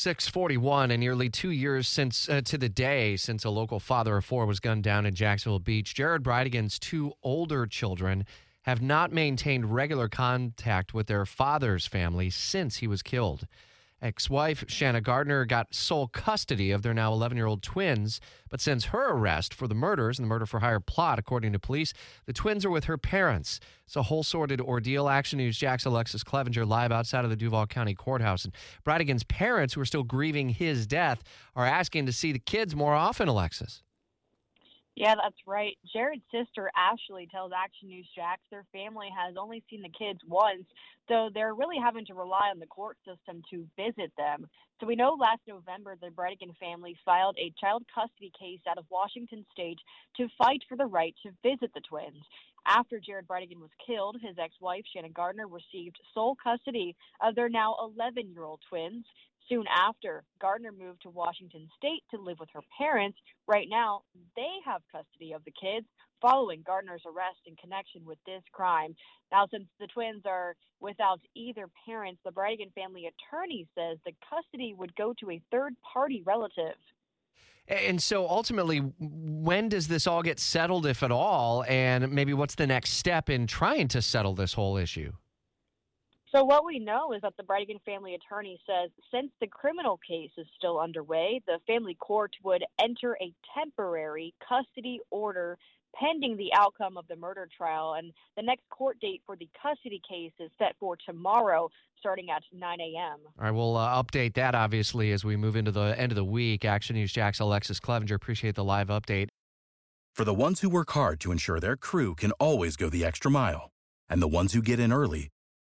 Six forty-one, and nearly two years since uh, to the day since a local father of four was gunned down in Jacksonville Beach. Jared Bridegan's two older children have not maintained regular contact with their father's family since he was killed. Ex wife Shana Gardner got sole custody of their now 11 year old twins, but since her arrest for the murders and the murder for hire plot, according to police, the twins are with her parents. It's a whole sorted ordeal. Action News Jax Alexus Cleavenger live outside of the Duval County Courthouse. And Bridegan's parents, who are still grieving his death, are asking to see the kids more often, Alexus. Yeah, that's right. Jared's sister Ashley tells Action News Jax their family has only seen the kids once, so they're really having to rely on the court system to visit them. So we know last November the Bridegan family filed a child custody case out of Washington state to fight for the right to visit the twins. After Jared Bridegan was killed, his ex-wife Shannon Gardner received sole custody of their now 11-year-old twins. Soon after, Gardner moved to Washington state to live with her parents. Right now, they have custody of the kids following Gardner's arrest in connection with this crime. Now, since the twins are without either parents, the Bridegan family attorney says the custody would go to a third party relative. And so ultimately, when does this all get settled, if at all? And maybe what's the next step in trying to settle this whole issue? So what we know is that the Bridegan family attorney says since the criminal case is still underway, the family court would enter a temporary custody order pending the outcome of the murder trial. And the next court date for the custody case is set for tomorrow, starting at 9 a.m. All right, we'll uh, update that obviously as we move into the end of the week. Action News Jax Alexus Cleavenger, appreciate the live update. For the ones who work hard to ensure their crew can always go the extra mile, and the ones who get in early